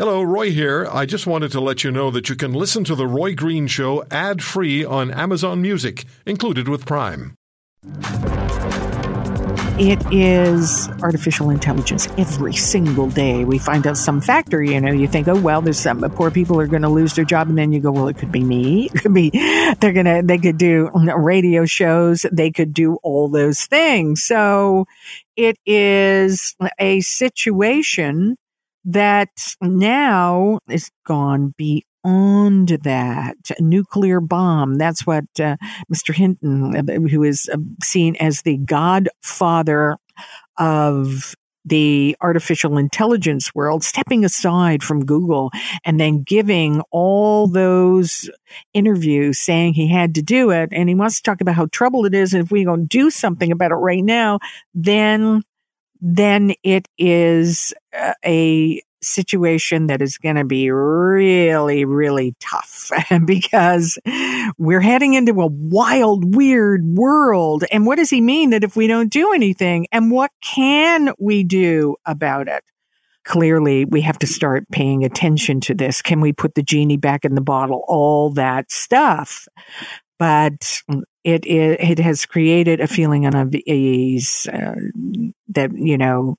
Hello, Roy here. I just wanted to let you know that you can listen to The Roy Green Show ad free on Amazon Music, included with Prime. It is artificial intelligence every single day. We find out some factor, you know, you think, oh, well, there's some poor people are going to lose their job. And then you go, well, it could be me. It could be, they're going to, they could do radio shows. They could do all those things. So it is a situation that now is gone beyond that nuclear bomb. That's what uh, Mr. Hinton, uh, who is uh, seen as the godfather of the artificial intelligence world, stepping aside from Google and then giving all those interviews saying he had to do it. And he wants to talk about how trouble it is. And if we don't do something about it right now, then then it is uh, a situation that is going to be really, really tough because we're heading into a wild, weird world. And what does he mean that if we don't do anything? And what can we do about it? Clearly, we have to start paying attention to this. Can we put the genie back in the bottle? All that stuff. But it, it, it has created a feeling of unease uh, that you know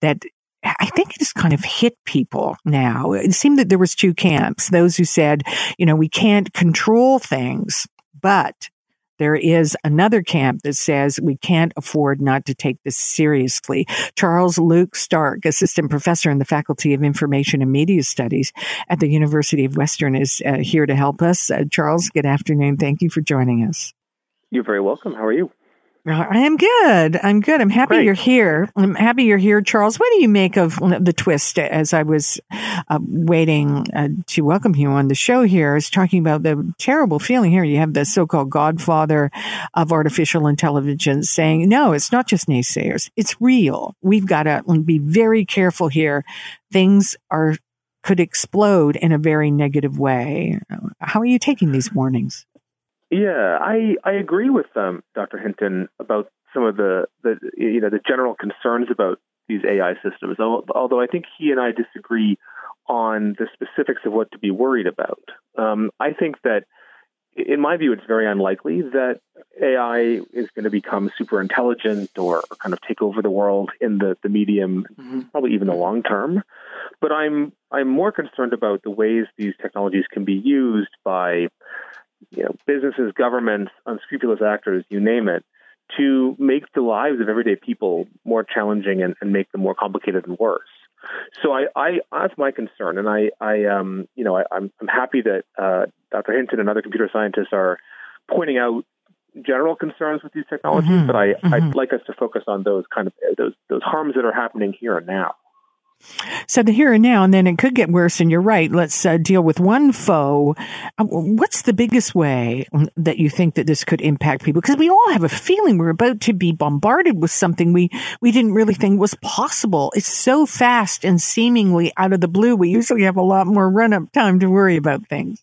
that I think it has kind of hit people now. It seemed that there was two camps. Those who said, you know, we can't control things, but there is another camp that says we can't afford not to take this seriously. Charles Luke Stark, assistant professor in the Faculty of Information and Media Studies at the University of Western, is uh, here to help us. Uh, Charles, good afternoon. Thank you for joining us. You're very welcome. How are you? I am good. I'm good. I'm happy Great. you're here. I'm happy you're here, Charles. What do you make of the twist as I was uh, waiting uh, to welcome you on the show here? I was talking about the terrible feeling here. You have the so-called godfather of artificial intelligence saying, no, it's not just naysayers. It's real. We've got to be very careful here. Things are could explode in a very negative way. How are you taking these warnings? Yeah, I I agree with um, Dr. Hinton about some of the the you know the general concerns about these AI systems. Although I think he and I disagree on the specifics of what to be worried about. Um, I think that, in my view, it's very unlikely that AI is going to become super intelligent or, or kind of take over the world in the the medium, mm-hmm. probably even the long term. But I'm I'm more concerned about the ways these technologies can be used by you know, businesses, governments, unscrupulous actors, you name it, to make the lives of everyday people more challenging and, and make them more complicated and worse. So I, I, that's my concern, and I, I, um, you know, I, am I'm, I'm happy that uh, Dr. Hinton and other computer scientists are pointing out general concerns with these technologies, mm-hmm, but I, mm-hmm. I'd like us to focus on those kind of those those harms that are happening here and now. So the here and now, and then it could get worse. And you're right. Let's uh, deal with one foe. Uh, what's the biggest way that you think that this could impact people? Because we all have a feeling we're about to be bombarded with something we we didn't really think was possible. It's so fast and seemingly out of the blue. We usually have a lot more run up time to worry about things.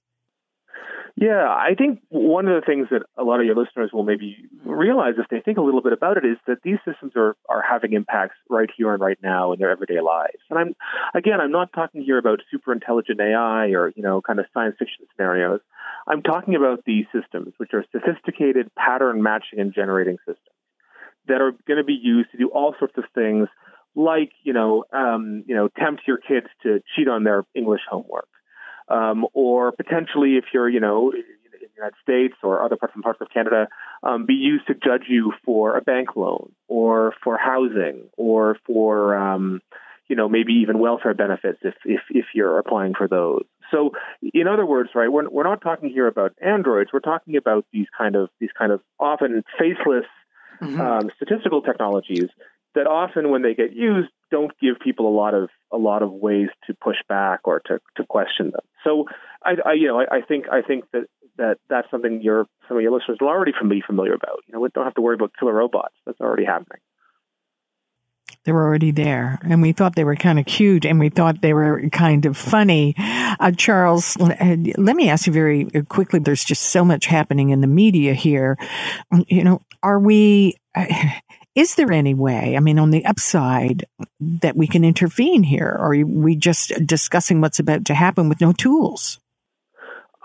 Yeah, I think one of the things that a lot of your listeners will maybe realize if they think a little bit about it is that these systems are, are having impacts right here and right now in their everyday lives. And I'm again, I'm not talking here about super intelligent AI or, you know, kind of science fiction scenarios. I'm talking about these systems, which are sophisticated pattern matching and generating systems that are going to be used to do all sorts of things like, you know, um, you know, tempt your kids to cheat on their English homework um, or potentially if you're, you know, in the United States or other parts and parts of Canada, um, be used to judge you for a bank loan or for housing or for, um, you know, maybe even welfare benefits if, if, if you're applying for those. So, in other words, right, we're, we're not talking here about androids. We're talking about these kind of these kind of often faceless mm-hmm. um, statistical technologies that often, when they get used, don't give people a lot of a lot of ways to push back or to, to question them. So I, I you know I, I, think I think that, that that's something your some of your listeners will already be familiar about. You know, we don't have to worry about killer robots. That's already happening. They were already there, and we thought they were kind of cute, and we thought they were kind of funny. Uh, Charles, let me ask you very quickly. There's just so much happening in the media here. You know, are we? Is there any way, I mean, on the upside, that we can intervene here? Or are we just discussing what's about to happen with no tools?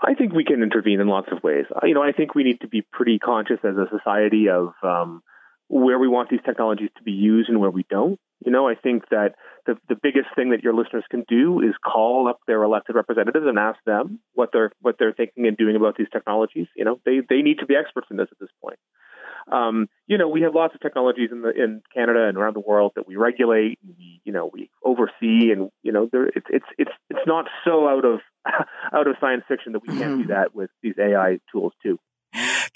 I think we can intervene in lots of ways. You know, I think we need to be pretty conscious as a society of um, where we want these technologies to be used and where we don't. You know, I think that the, the biggest thing that your listeners can do is call up their elected representatives and ask them what they're what they're thinking and doing about these technologies. You know, they they need to be experts in this at this point. Um, you know, we have lots of technologies in the in Canada and around the world that we regulate, and we you know we oversee, and you know, there, it's it's it's it's not so out of out of science fiction that we can't do mm-hmm. that with these AI tools too.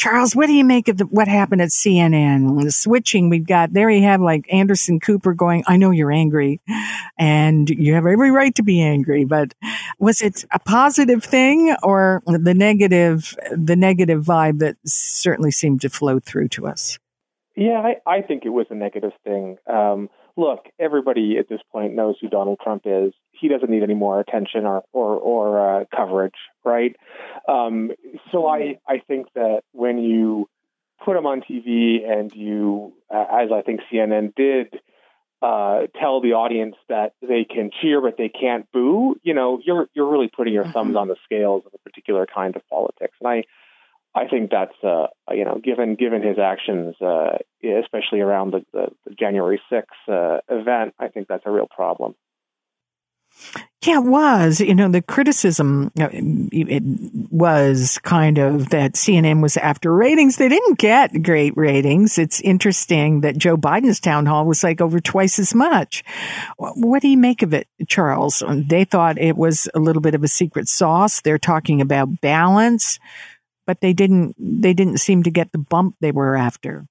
Charles, what do you make of the, what happened at CNN? The switching we've got there, you have like Anderson Cooper going, I know you're angry and you have every right to be angry, but was it a positive thing or the negative, the negative vibe that certainly seemed to flow through to us? Yeah, I, I think it was a negative thing. Um, look, everybody at this point knows who Donald Trump is. He doesn't need any more attention or or, or uh, coverage, right? Um, so I I think that when you put him on TV and you, uh, as I think CNN did, uh, tell the audience that they can cheer but they can't boo, you know, you're you're really putting your thumbs mm-hmm. on the scales of a particular kind of politics, and I I think that's uh, you know given given his actions, uh, especially around the, the, the January 6th uh, event, I think that's a real problem. Yeah, it was. You know, the criticism it was kind of that CNN was after ratings. They didn't get great ratings. It's interesting that Joe Biden's town hall was like over twice as much. What do you make of it, Charles? They thought it was a little bit of a secret sauce. They're talking about balance but they didn't they didn't seem to get the bump they were after.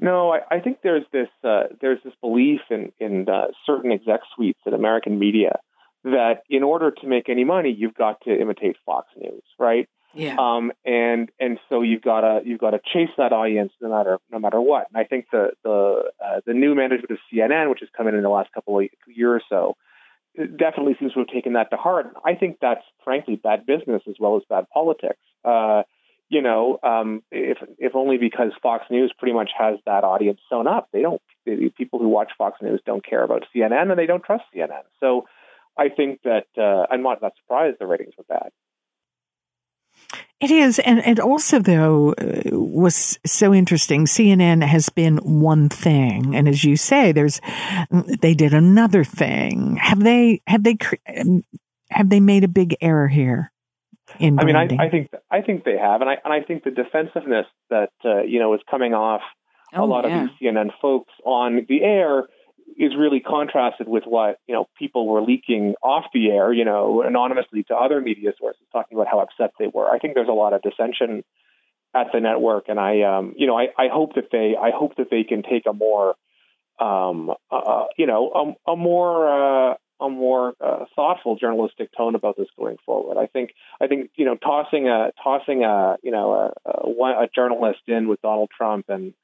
No, I, I think there's this uh, there's this belief in in uh, certain exec suites in American media that in order to make any money, you've got to imitate Fox News, right? Yeah. Um, and and so you've got to you've got to chase that audience no matter no matter what. And I think the the uh, the new management of CNN, which has come in in the last couple of years or so, definitely seems to have taken that to heart. I think that's frankly bad business as well as bad politics. Uh, you know, um, if if only because Fox News pretty much has that audience sewn up. They don't. The people who watch Fox News don't care about CNN, and they don't trust CNN. So, I think that uh, I'm not that surprised the ratings were bad. It is, and and also though uh, was so interesting. CNN has been one thing, and as you say, there's they did another thing. Have they have they have they made a big error here? I mean, I, I, think I think they have, and I and I think the defensiveness that uh, you know is coming off oh, a lot yeah. of these CNN folks on the air is really contrasted with what you know people were leaking off the air, you know, anonymously to other media sources, talking about how upset they were. I think there's a lot of dissension at the network, and I, um, you know, I, I hope that they, I hope that they can take a more, um, uh, you know, a, a more uh, a more uh, thoughtful journalistic tone about this going forward. I think I think you know tossing a tossing a you know a, a, a journalist in with Donald Trump and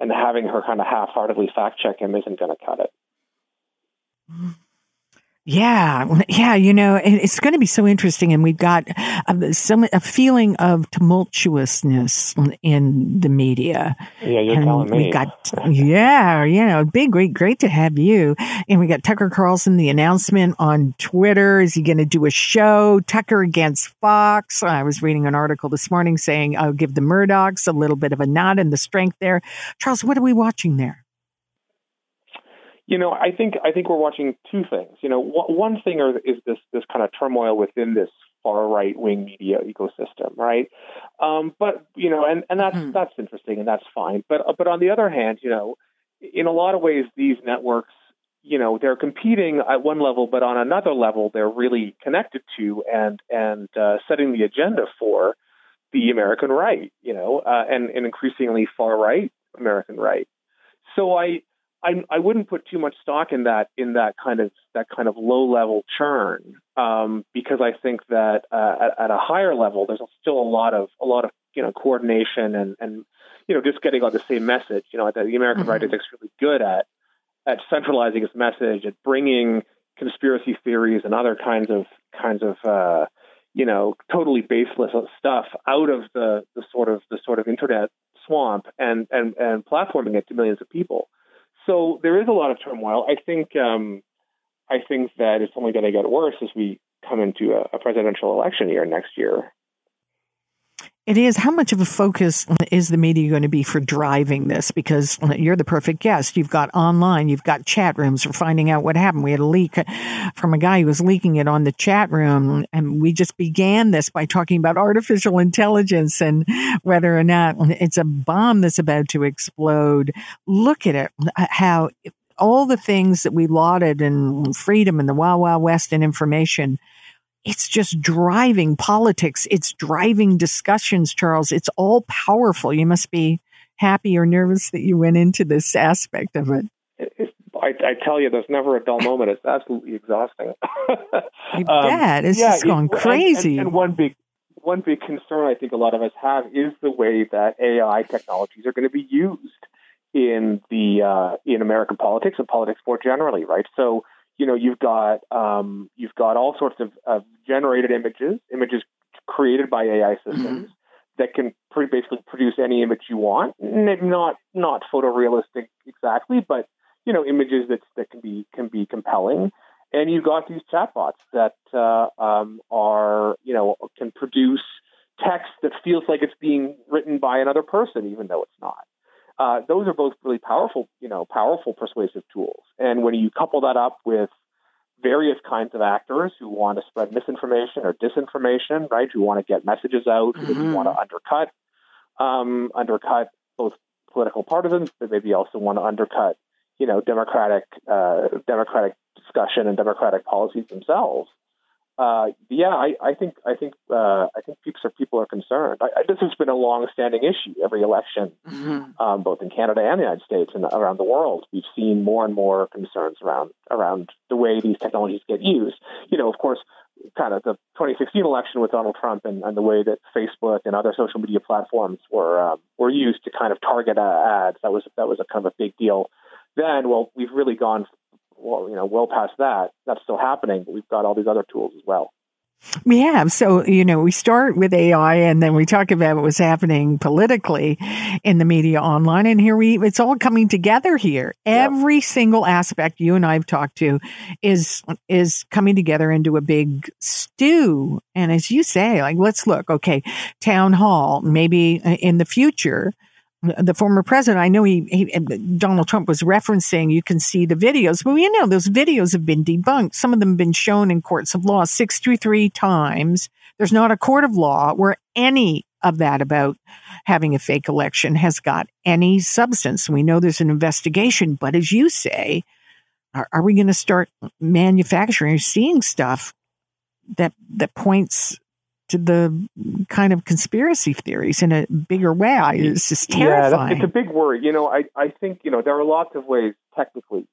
and having her kind of half-heartedly fact check him isn't going to cut it. Yeah, yeah, you know, it's going to be so interesting, and we've got um, a, some a feeling of tumultuousness in the media. Yeah, you're and telling me. We got, yeah, you know, big, great, great to have you. And we got Tucker Carlson, the announcement on Twitter. Is he going to do a show? Tucker against Fox. I was reading an article this morning saying I'll give the Murdochs a little bit of a nod and the strength there. Charles, what are we watching there? You know, I think I think we're watching two things. You know, one thing is this this kind of turmoil within this far right wing media ecosystem, right? Um, but you know, and and that's mm. that's interesting and that's fine. But but on the other hand, you know, in a lot of ways, these networks, you know, they're competing at one level, but on another level, they're really connected to and and uh, setting the agenda for the American right, you know, uh, and and increasingly far right American right. So I I, I wouldn't put too much stock in that in that kind of that kind of low level churn um, because I think that uh, at, at, a higher level there's still a lot of a lot of you know coordination and and you know just getting on the same message. You know, the American mm-hmm. right is extremely good at at centralizing its message, at bringing conspiracy theories and other kinds of kinds of uh, you know totally baseless stuff out of the the sort of the sort of internet swamp and, and, and platforming it to millions of people. So there is a lot of turmoil. I think um, I think that it's only going to get worse as we come into a, a presidential election year next year. It is. How much of a focus is the media going to be for driving this? Because you're the perfect guest. You've got online, you've got chat rooms for finding out what happened. We had a leak from a guy who was leaking it on the chat room. And we just began this by talking about artificial intelligence and whether or not it's a bomb that's about to explode. Look at it, how all the things that we lauded and freedom and the Wild Wild West and information it's just driving politics. It's driving discussions, Charles. It's all powerful. You must be happy or nervous that you went into this aspect of it. it I, I, tell you, there's never a dull moment. It's absolutely exhausting. I bet. It's yeah, just going crazy. And, and, and one big one big concern I think a lot of us have is the way that AI technologies are going to be used in the uh, in American politics and politics more generally, right? So you know you've got um, you've got all sorts of, of, generated images, images created by AI systems mm-hmm. that can pretty basically produce any image you want. Not not photorealistic exactly, but you know images that that can be can be compelling. And you've got these chatbots that uh, um, are you know can produce text that feels like it's being written by another person, even though it's not. Uh, those are both really powerful, you know, powerful persuasive tools. And when you couple that up with various kinds of actors who want to spread misinformation or disinformation, right? Who want to get messages out, mm-hmm. who want to undercut, um, undercut both political partisans, but maybe also want to undercut, you know, democratic, uh, democratic discussion and democratic policies themselves uh, yeah, I, I, think I think uh, I think people are people are concerned. I, I, this has been a long-standing issue. Every election, mm-hmm. um, both in Canada and the United States and around the world, we've seen more and more concerns around around the way these technologies get used. You know, of course, kind of the 2016 election with Donald Trump and, and the way that Facebook and other social media platforms were um, were used to kind of target uh, ads. That was that was a kind of a big deal. Then, well, we've really gone well, you know, well past that. That's still happening, but we've got all these other tools as well. We have. So, you know, we start with AI and then we talk about what was happening politically in the media online. And here we, it's all coming together here. Every single aspect you and I have talked to is, is coming together into a big stew. And as you say, like, let's look, okay, town hall, maybe in the future, the former president, I know he, he, Donald Trump was referencing, you can see the videos, but you know, those videos have been debunked. Some of them have been shown in courts of law 63 times. There's not a court of law where any of that about having a fake election has got any substance. We know there's an investigation, but as you say, are, are we going to start manufacturing or seeing stuff that, that points to the kind of conspiracy theories in a bigger way. It's just terrifying. Yeah, it's a big worry. You know, I, I think, you know, there are lots of ways technically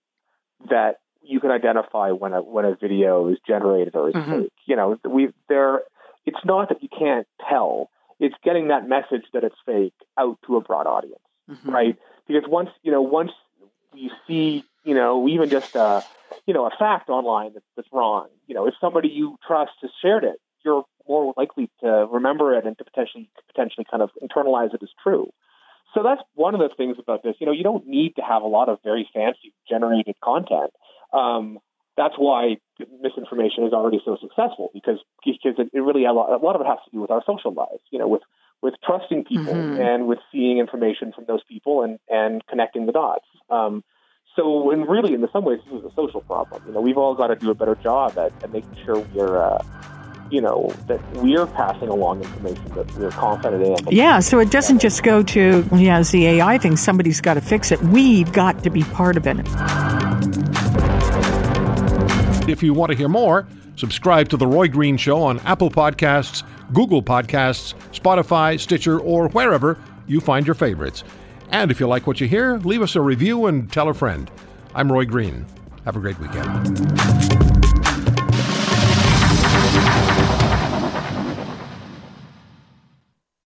that you can identify when a when a video is generated or is mm-hmm. fake. You know, we there it's not that you can't tell. It's getting that message that it's fake out to a broad audience, mm-hmm. right? Because once you know, once you see, you know, even just a you know a fact online that's, that's wrong, you know, if somebody you trust has shared it, you're more likely to remember it and to potentially potentially kind of internalize it as true. So that's one of the things about this. You know, you don't need to have a lot of very fancy generated content. Um, that's why misinformation is already so successful because because it, really a lot, a lot of it has to do with our social lives. You know, with with trusting people mm-hmm. and with seeing information from those people and and connecting the dots. Um, so, and really, in some ways, this is a social problem. You know, we've all got to do a better job at, at making sure we're uh, you know, that we're passing along information that we're confident in. Yeah, so it doesn't just go to, yeah, the AI thing. Somebody's got to fix it. We've got to be part of it. If you want to hear more, subscribe to The Roy Green Show on Apple Podcasts, Google Podcasts, Spotify, Stitcher, or wherever you find your favorites. And if you like what you hear, leave us a review and tell a friend. I'm Roy Green. Have a great weekend.